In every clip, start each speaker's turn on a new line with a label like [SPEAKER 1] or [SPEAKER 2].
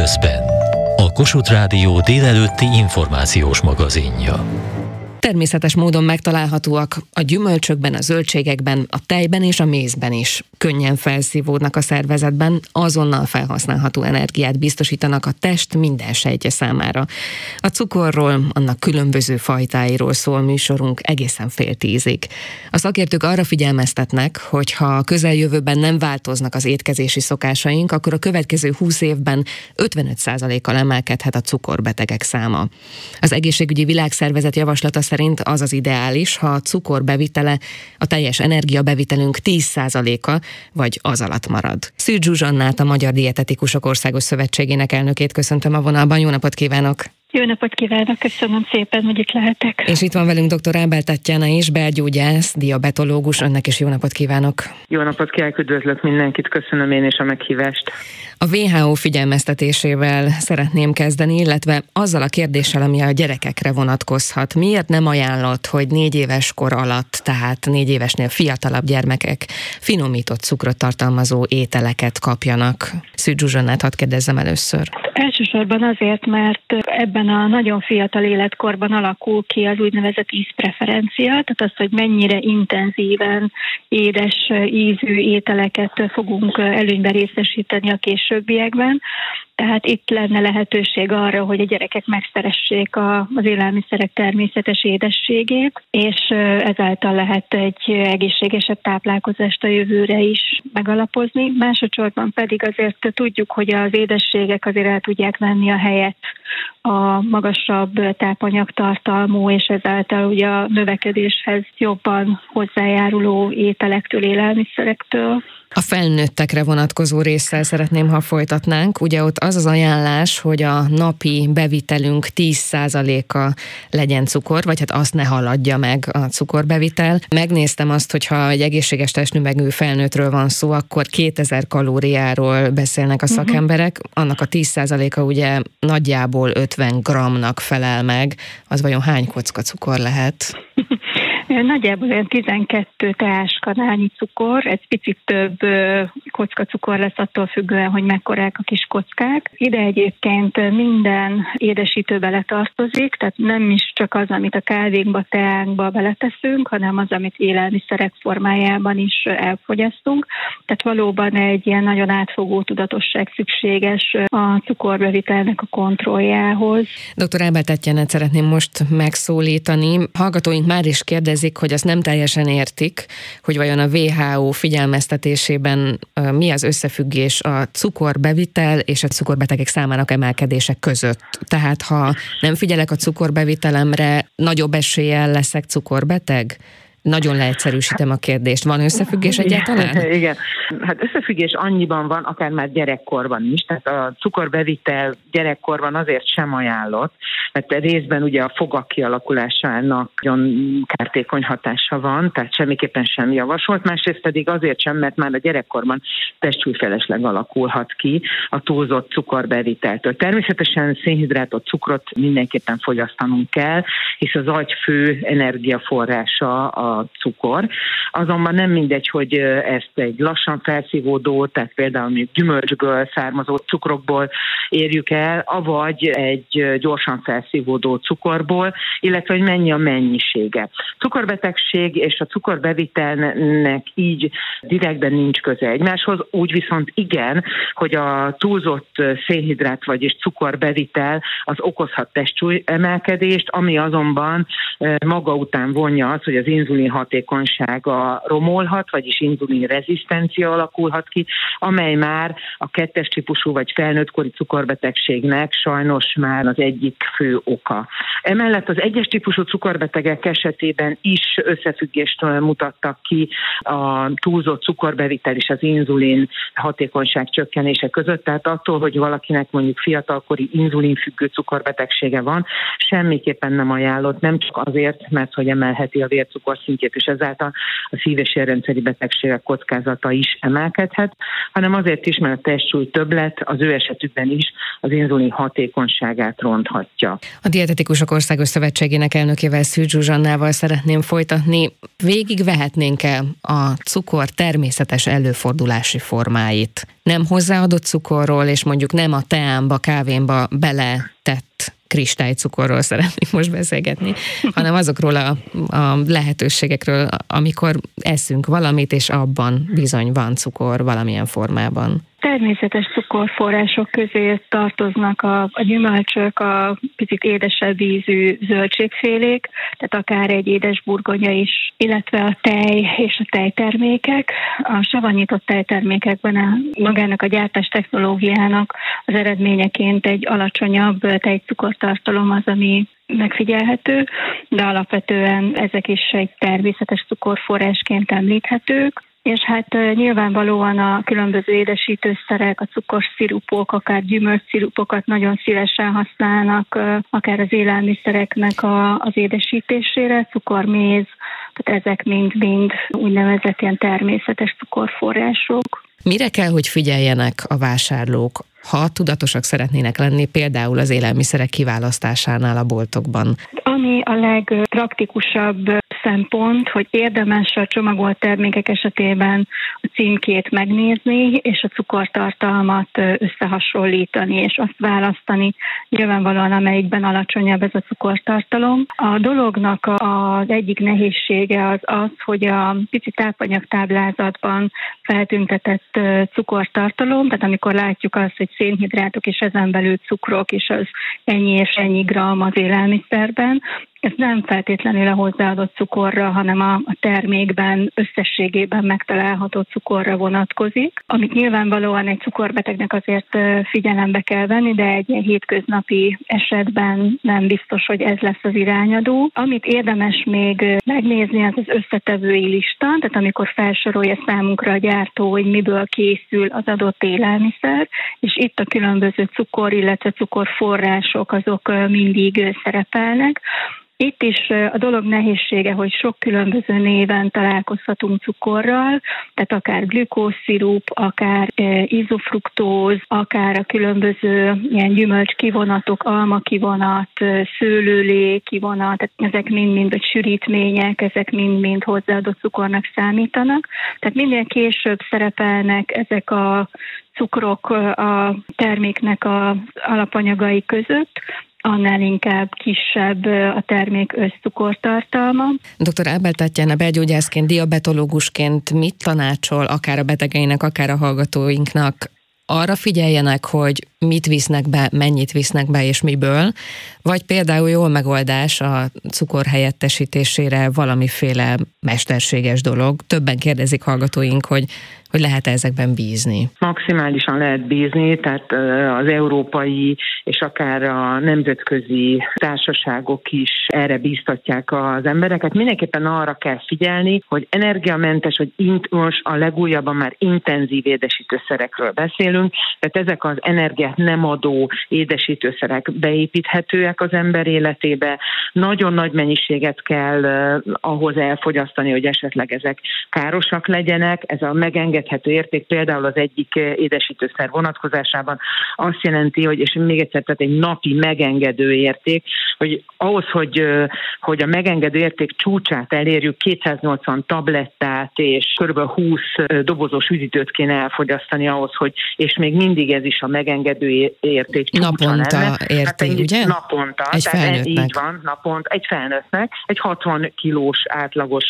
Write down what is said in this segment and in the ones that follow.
[SPEAKER 1] Időközben. A Kossuth Rádió délelőtti információs magazinja.
[SPEAKER 2] Természetes módon megtalálhatóak a gyümölcsökben, a zöldségekben, a tejben és a mézben is. Könnyen felszívódnak a szervezetben, azonnal felhasználható energiát biztosítanak a test minden sejtje számára. A cukorról, annak különböző fajtáiról szól műsorunk egészen fél tízig. A szakértők arra figyelmeztetnek, hogy ha a közeljövőben nem változnak az étkezési szokásaink, akkor a következő 20 évben 55%-kal emelkedhet a cukorbetegek száma. Az egészségügyi világszervezet javaslata szerint az az ideális, ha a cukor bevitele a teljes energiabevitelünk 10%-a, vagy az alatt marad. Szűcs Zsuzsannát, a Magyar Dietetikusok Országos Szövetségének elnökét köszöntöm a vonalban. Jó napot kívánok!
[SPEAKER 3] Jó napot kívánok, köszönöm szépen, hogy itt lehetek.
[SPEAKER 2] És itt van velünk dr. Ábel Tatjana is, belgyógyász, diabetológus, önnek is jó napot kívánok.
[SPEAKER 4] Jó napot kívánok, üdvözlök mindenkit, köszönöm én is a meghívást.
[SPEAKER 2] A WHO figyelmeztetésével szeretném kezdeni, illetve azzal a kérdéssel, ami a gyerekekre vonatkozhat. Miért nem ajánlott, hogy négy éves kor alatt, tehát négy évesnél fiatalabb gyermekek finomított cukrot tartalmazó ételeket kapjanak? Szűcs Zsuzsannát hadd kérdezzem először.
[SPEAKER 3] Elsősorban azért, mert ebben a nagyon fiatal életkorban alakul ki az úgynevezett ízpreferencia, tehát az, hogy mennyire intenzíven édes ízű ételeket fogunk előnybe részesíteni a későbbiekben. Tehát itt lenne lehetőség arra, hogy a gyerekek megszeressék a, az élelmiszerek természetes édességét, és ezáltal lehet egy egészségesebb táplálkozást a jövőre is megalapozni. Másodszorban pedig azért tudjuk, hogy az édességek azért el tudják venni a helyet a magasabb tápanyagtartalmú, és ezáltal ugye a növekedéshez jobban hozzájáruló ételektől, élelmiszerektől.
[SPEAKER 2] A felnőttekre vonatkozó résszel szeretném, ha folytatnánk. Ugye ott az az ajánlás, hogy a napi bevitelünk 10%-a legyen cukor, vagy hát azt ne haladja meg a cukorbevitel. Megnéztem azt, hogy ha egy egészséges testnövegű felnőttről van szó, akkor 2000 kalóriáról beszélnek a mhm. szakemberek. Annak a 10%-a ugye nagyjából 50 gramnak felel meg. Az vajon hány kocka cukor lehet?
[SPEAKER 3] Nagyjából olyan 12 teáskanálnyi cukor, egy picit több kocka cukor lesz attól függően, hogy mekkorák a kis kockák. Ide egyébként minden édesítő beletartozik, tehát nem is csak az, amit a kávénkba, teánkba beleteszünk, hanem az, amit élelmiszerek formájában is elfogyasztunk. Tehát valóban egy ilyen nagyon átfogó tudatosság szükséges a cukorbevitelnek a kontrolljához.
[SPEAKER 2] Dr. Ábel Tetjenet szeretném most megszólítani. Hallgatóink már is kérdezik, kérdezik, hogy azt nem teljesen értik, hogy vajon a WHO figyelmeztetésében mi az összefüggés a cukorbevitel és a cukorbetegek számának emelkedése között. Tehát ha nem figyelek a cukorbevitelemre, nagyobb eséllyel leszek cukorbeteg? Nagyon leegyszerűsítem a kérdést. Van összefüggés egyáltalán?
[SPEAKER 4] Igen, igen. Hát összefüggés annyiban van, akár már gyerekkorban is. Tehát a cukorbevitel gyerekkorban azért sem ajánlott, mert részben ugye a fogak kialakulásának nagyon kártékony hatása van, tehát semmiképpen sem javasolt, másrészt pedig azért sem, mert már a gyerekkorban testsúlyfelesleg alakulhat ki a túlzott cukorbeviteltől. Természetesen szénhidrátot, cukrot mindenképpen fogyasztanunk kell, hisz az agy fő energiaforrása a cukor. Azonban nem mindegy, hogy ezt egy lassan felszívódó, tehát például még gyümölcsből származó cukrokból érjük el, avagy egy gyorsan felszívódó cukorból, illetve hogy mennyi a mennyisége. Cukorbetegség és a cukorbevitelnek így direktben nincs köze egymáshoz, úgy viszont igen, hogy a túlzott szénhidrát vagyis cukorbevitel az okozhat testsúly emelkedést, ami azonban maga után vonja az, hogy az inzulin inzulin hatékonysága romolhat, vagyis inzulin rezisztencia alakulhat ki, amely már a kettes típusú vagy felnőttkori cukorbetegségnek sajnos már az egyik fő oka. Emellett az egyes típusú cukorbetegek esetében is összefüggést mutattak ki a túlzott cukorbevitel és az inzulin hatékonyság csökkenése között, tehát attól, hogy valakinek mondjuk fiatalkori inzulinfüggő cukorbetegsége van, semmiképpen nem ajánlott, nem csak azért, mert hogy emelheti a vércukor szintjét, és ezáltal a szív- és érrendszeri betegségek kockázata is emelkedhet, hanem azért is, mert a testsúly többlet az ő esetükben is az inzulin hatékonyságát ronthatja.
[SPEAKER 2] A Dietetikusok Országos Szövetségének elnökével Szűcs Zsuzsannával szeretném folytatni. Végig vehetnénk-e a cukor természetes előfordulási formáit? Nem hozzáadott cukorról, és mondjuk nem a teámba, kávémba bele tett kristálycukorról szeretnék most beszélgetni, hanem azokról a, a lehetőségekről, amikor eszünk valamit, és abban bizony van cukor valamilyen formában.
[SPEAKER 3] Természetes cukorforrások közé tartoznak a, a gyümölcsök, a picit édesebb ízű zöldségfélék, tehát akár egy édes burgonya is, illetve a tej és a tejtermékek. A savanyított tejtermékekben a, magának a gyártás technológiának az eredményeként egy alacsonyabb tejcukortartalom az, ami megfigyelhető, de alapvetően ezek is egy természetes cukorforrásként említhetők. És hát nyilvánvalóan a különböző édesítőszerek, a cukorszirupok, akár gyümölcsszirupokat nagyon szívesen használnak, akár az élelmiszereknek a, az édesítésére, cukorméz, tehát ezek mind-mind úgynevezett ilyen természetes cukorforrások.
[SPEAKER 2] Mire kell, hogy figyeljenek a vásárlók, ha tudatosak szeretnének lenni például az élelmiszerek kiválasztásánál a boltokban?
[SPEAKER 3] Ami a legpraktikusabb szempont, hogy érdemes a csomagolt termékek esetében a címkét megnézni, és a cukortartalmat összehasonlítani, és azt választani nyilvánvalóan, amelyikben alacsonyabb ez a cukortartalom. A dolognak az egyik nehézsége az az, hogy a pici tápanyagtáblázatban feltüntetett cukortartalom, tehát amikor látjuk azt, hogy szénhidrátok és ezen belül cukrok, és az ennyi és ennyi gram az élelmiszerben, ez nem feltétlenül a hozzáadott cukorra, hanem a, a termékben összességében megtalálható cukorra vonatkozik, amit nyilvánvalóan egy cukorbetegnek azért figyelembe kell venni, de egy ilyen hétköznapi esetben nem biztos, hogy ez lesz az irányadó. Amit érdemes még megnézni, az az összetevői lista, tehát amikor felsorolja számunkra a gyártó, hogy miből készül az adott élelmiszer, és itt a különböző cukor, illetve cukorforrások azok mindig szerepelnek. Itt is a dolog nehézsége, hogy sok különböző néven találkozhatunk cukorral, tehát akár glükószirup, akár izofruktóz, akár a különböző ilyen gyümölcs kivonatok, alma kivonat, szőlőlé kivonat, tehát ezek mind-mind, vagy sűrítmények, ezek mind-mind hozzáadott cukornak számítanak. Tehát minél később szerepelnek ezek a cukrok a terméknek az alapanyagai között, annál inkább kisebb a termék összcukortartalma.
[SPEAKER 2] Dr. Ábel Tatjana belgyógyászként, diabetológusként mit tanácsol akár a betegeinek, akár a hallgatóinknak arra figyeljenek, hogy mit visznek be, mennyit visznek be és miből, vagy például jól megoldás a cukor helyettesítésére valamiféle mesterséges dolog. Többen kérdezik hallgatóink, hogy hogy lehet -e ezekben bízni?
[SPEAKER 4] Maximálisan lehet bízni, tehát az európai és akár a nemzetközi társaságok is erre bíztatják az embereket. Mindenképpen arra kell figyelni, hogy energiamentes, hogy int, most a legújabban már intenzív édesítőszerekről beszélünk, tehát ezek az energiát nem adó édesítőszerek beépíthetőek az ember életébe. Nagyon nagy mennyiséget kell ahhoz elfogyasztani, hogy esetleg ezek károsak legyenek. Ez a megengedés megengedhető érték például az egyik eh, édesítőszer vonatkozásában azt jelenti, hogy, és még egyszer, tehát egy napi megengedő érték, hogy ahhoz, hogy, eh, hogy a megengedő érték csúcsát elérjük, 280 tablettát és kb. 20 eh, dobozos üdítőt kéne elfogyasztani ahhoz, hogy, és még mindig ez is a megengedő érték
[SPEAKER 2] Naponta
[SPEAKER 4] lenne.
[SPEAKER 2] érti, hát ugye?
[SPEAKER 4] Naponta.
[SPEAKER 2] Egy
[SPEAKER 4] tehát
[SPEAKER 2] felnőttnek.
[SPEAKER 4] így van, napont, egy felnőttnek, egy 60 kilós átlagos,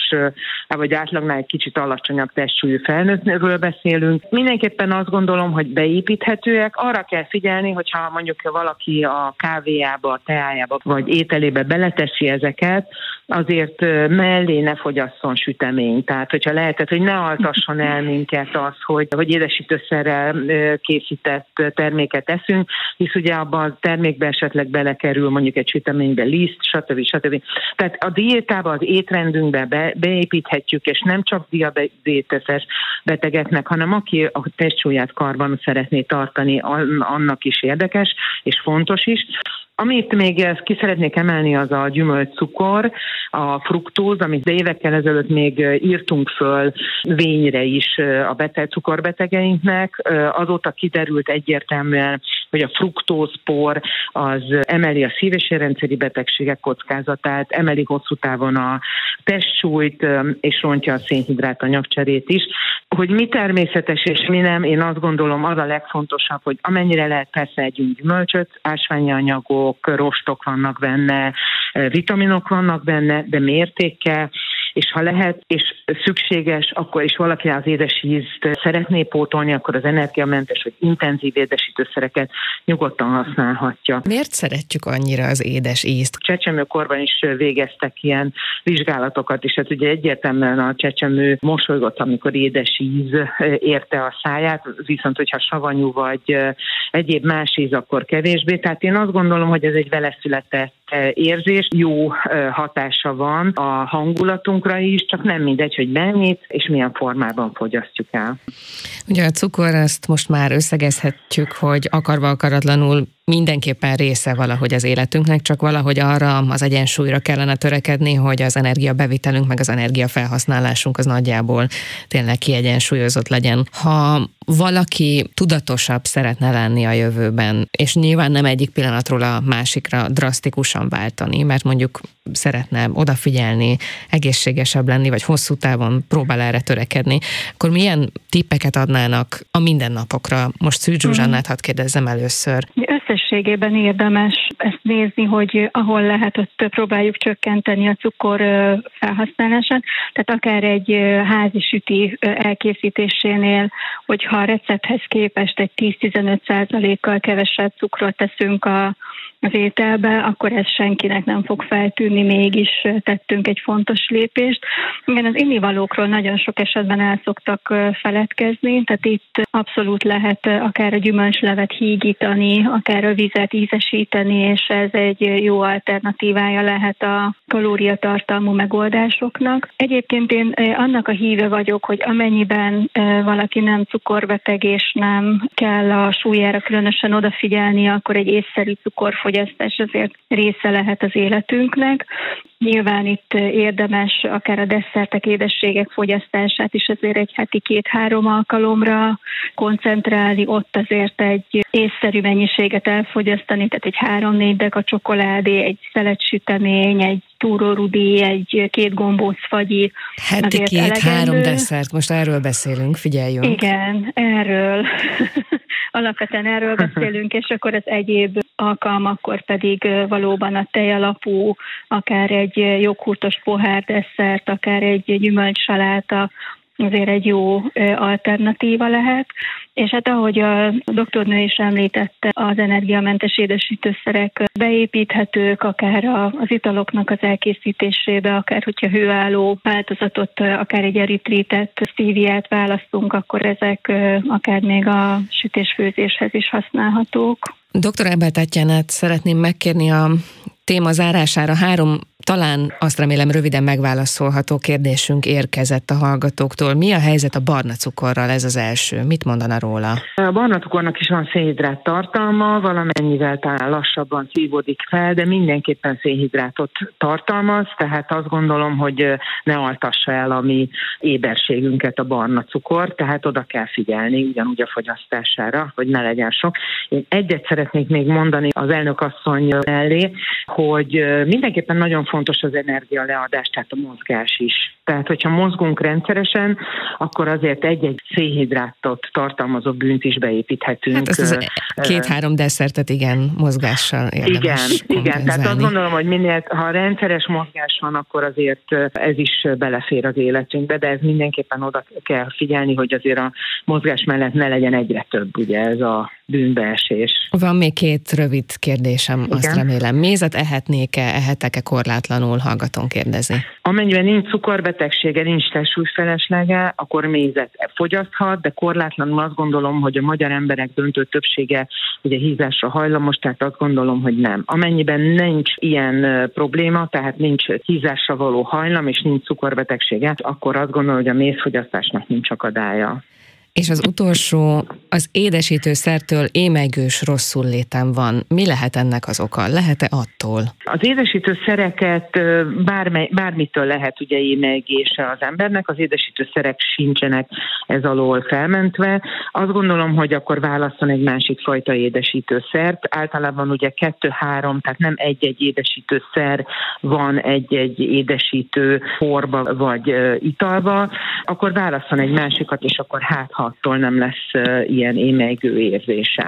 [SPEAKER 4] vagy átlagnál egy kicsit alacsonyabb testsúlyú felnőtt ről beszélünk. Mindenképpen azt gondolom, hogy beépíthetőek. Arra kell figyelni, hogyha mondjuk valaki a kávéjába, a teájába vagy ételébe beleteszi ezeket, azért mellé ne fogyasszon süteményt. Tehát, hogyha lehetett, hogy ne altasson el minket az, hogy, hogy édesítőszerrel készített terméket eszünk, hisz ugye abban a termékbe esetleg belekerül mondjuk egy süteménybe liszt, stb. stb. Tehát a diétába, az étrendünkbe be, beépíthetjük, és nem csak diabetes betegeknek, hanem aki a testsúlyát karban szeretné tartani, annak is érdekes, és fontos is. Amit még ki szeretnék emelni, az a gyümölcscukor, a fruktóz, amit évekkel ezelőtt még írtunk föl vényre is a beteg, cukorbetegeinknek. Azóta kiderült egyértelműen, hogy a fruktózpor az emeli a szív- és érrendszeri betegségek kockázatát, emeli hosszú távon a testsúlyt, és rontja a szénhidrát anyagcserét is. Hogy mi természetes és mi nem, én azt gondolom az a legfontosabb, hogy amennyire lehet persze együnk gyümölcsöt, ásványi anyagok, rostok vannak benne, vitaminok vannak benne, de mértékkel, és ha lehet, és szükséges, akkor is valaki az édes ízt szeretné pótolni, akkor az energiamentes vagy intenzív édesítőszereket nyugodtan használhatja.
[SPEAKER 2] Miért szeretjük annyira az édes ízt?
[SPEAKER 4] Csecsemőkorban is végeztek ilyen vizsgálatokat, és hát ugye egyértelműen a csecsemő mosolygott, amikor édes íz érte a száját, viszont hogyha savanyú vagy egyéb más íz, akkor kevésbé. Tehát én azt gondolom, hogy ez egy veleszületett érzés, jó hatása van a hangulatunkra is, csak nem mindegy, hogy mennyit és milyen formában fogyasztjuk el.
[SPEAKER 2] Ugye a cukor, azt most már összegezhetjük, hogy akarva akaratlanul mindenképpen része valahogy az életünknek, csak valahogy arra az egyensúlyra kellene törekedni, hogy az energiabevitelünk meg az energiafelhasználásunk az nagyjából tényleg kiegyensúlyozott legyen. Ha valaki tudatosabb szeretne lenni a jövőben, és nyilván nem egyik pillanatról a másikra drasztikusan váltani, mert mondjuk szeretne odafigyelni, egészségesebb lenni, vagy hosszú távon próbál erre törekedni, akkor milyen tippeket adnának a mindennapokra? Most Szűcs Zsuzsannát hadd kérdezzem először.
[SPEAKER 3] Összességében érdemes ezt nézni, hogy ahol lehet, ott próbáljuk csökkenteni a cukor felhasználását. Tehát akár egy házi süti elkészítésénél, hogyha a recepthez képest egy 10-15 kal kevesebb cukrot teszünk a az ételbe, akkor ez senkinek nem fog feltűnni, mégis tettünk egy fontos lépést. Igen, az innivalókról nagyon sok esetben el szoktak feledkezni, tehát itt abszolút lehet akár a gyümölcslevet hígítani, akár a vizet ízesíteni, és ez egy jó alternatívája lehet a kalóriatartalmú megoldásoknak. Egyébként én annak a híve vagyok, hogy amennyiben valaki nem cukorbeteg és nem kell a súlyára különösen odafigyelni, akkor egy észszerű cukorfogyasztás fogyasztás azért része lehet az életünknek. Nyilván itt érdemes akár a desszertek, édességek fogyasztását is azért egy heti két-három alkalomra koncentrálni, ott azért egy észszerű mennyiséget elfogyasztani, tehát egy három-négy dek a csokoládé, egy szeletsütemény, egy túrórudi, egy két gombóc fagyi.
[SPEAKER 2] Heti két-három desszert, most erről beszélünk, figyeljünk.
[SPEAKER 3] Igen, erről. Alapvetően erről beszélünk, és akkor az egyéb alkalmakkor pedig valóban a tejalapú, akár egy joghurtos pohár desszert, akár egy gyümölcsaláta, azért egy jó alternatíva lehet. És hát ahogy a doktornő is említette, az energiamentes édesítőszerek beépíthetők, akár az italoknak az elkészítésébe, akár hogyha hőálló változatot, akár egy eritrítet, szíviát választunk, akkor ezek akár még a sütésfőzéshez is használhatók.
[SPEAKER 2] Dr. Ebel Tatjánát szeretném megkérni a téma zárására három talán azt remélem röviden megválaszolható kérdésünk érkezett a hallgatóktól. Mi a helyzet a barna cukorral? Ez az első. Mit mondana róla?
[SPEAKER 4] A barna cukornak is van szénhidrát tartalma, valamennyivel talán lassabban szívódik fel, de mindenképpen szénhidrátot tartalmaz, tehát azt gondolom, hogy ne altassa el a mi éberségünket a barna cukor, tehát oda kell figyelni ugyanúgy a fogyasztására, hogy ne legyen sok. Én egyet szeretnék még mondani az elnök asszony mellé, hogy mindenképpen nagyon fontos az energialeadás, tehát a mozgás is. Tehát, hogyha mozgunk rendszeresen, akkor azért egy-egy szénhidrátot tartalmazó bűnt is beépíthetünk. Hát
[SPEAKER 2] ez két-három desszertet igen, mozgással
[SPEAKER 4] érdemes Igen, igen. Tehát azt gondolom, hogy minél, ha rendszeres mozgás van, akkor azért ez is belefér az életünkbe, de ez mindenképpen oda kell figyelni, hogy azért a mozgás mellett ne legyen egyre több, ugye ez a bűnbeesés.
[SPEAKER 2] Van még két rövid kérdésem, Igen. azt remélem. Mézet ehetnék-e, ehetek-e korlátlanul, hallgatom kérdezi.
[SPEAKER 4] Amennyiben nincs cukorbetegsége, nincs testsúlyfeleslége, akkor mézet fogyaszthat, de korlátlanul azt gondolom, hogy a magyar emberek döntő többsége ugye hízásra hajlamos, tehát azt gondolom, hogy nem. Amennyiben nincs ilyen probléma, tehát nincs hízásra való hajlam, és nincs cukorbetegsége, akkor azt gondolom, hogy a mézfogyasztásnak nincs akadálya.
[SPEAKER 2] És az utolsó, az édesítőszertől émegős rosszul létem van. Mi lehet ennek az oka? Lehet-e attól?
[SPEAKER 4] Az édesítőszereket bármely, bármitől lehet ugye émegése az embernek, az édesítőszerek sincsenek ez alól felmentve. Azt gondolom, hogy akkor válaszol egy másik fajta édesítőszert. Általában ugye kettő-három, tehát nem egy-egy édesítőszer van egy-egy édesítő porba vagy italba, akkor válaszol egy másikat, és akkor hát attól nem lesz ilyen émegő érzése.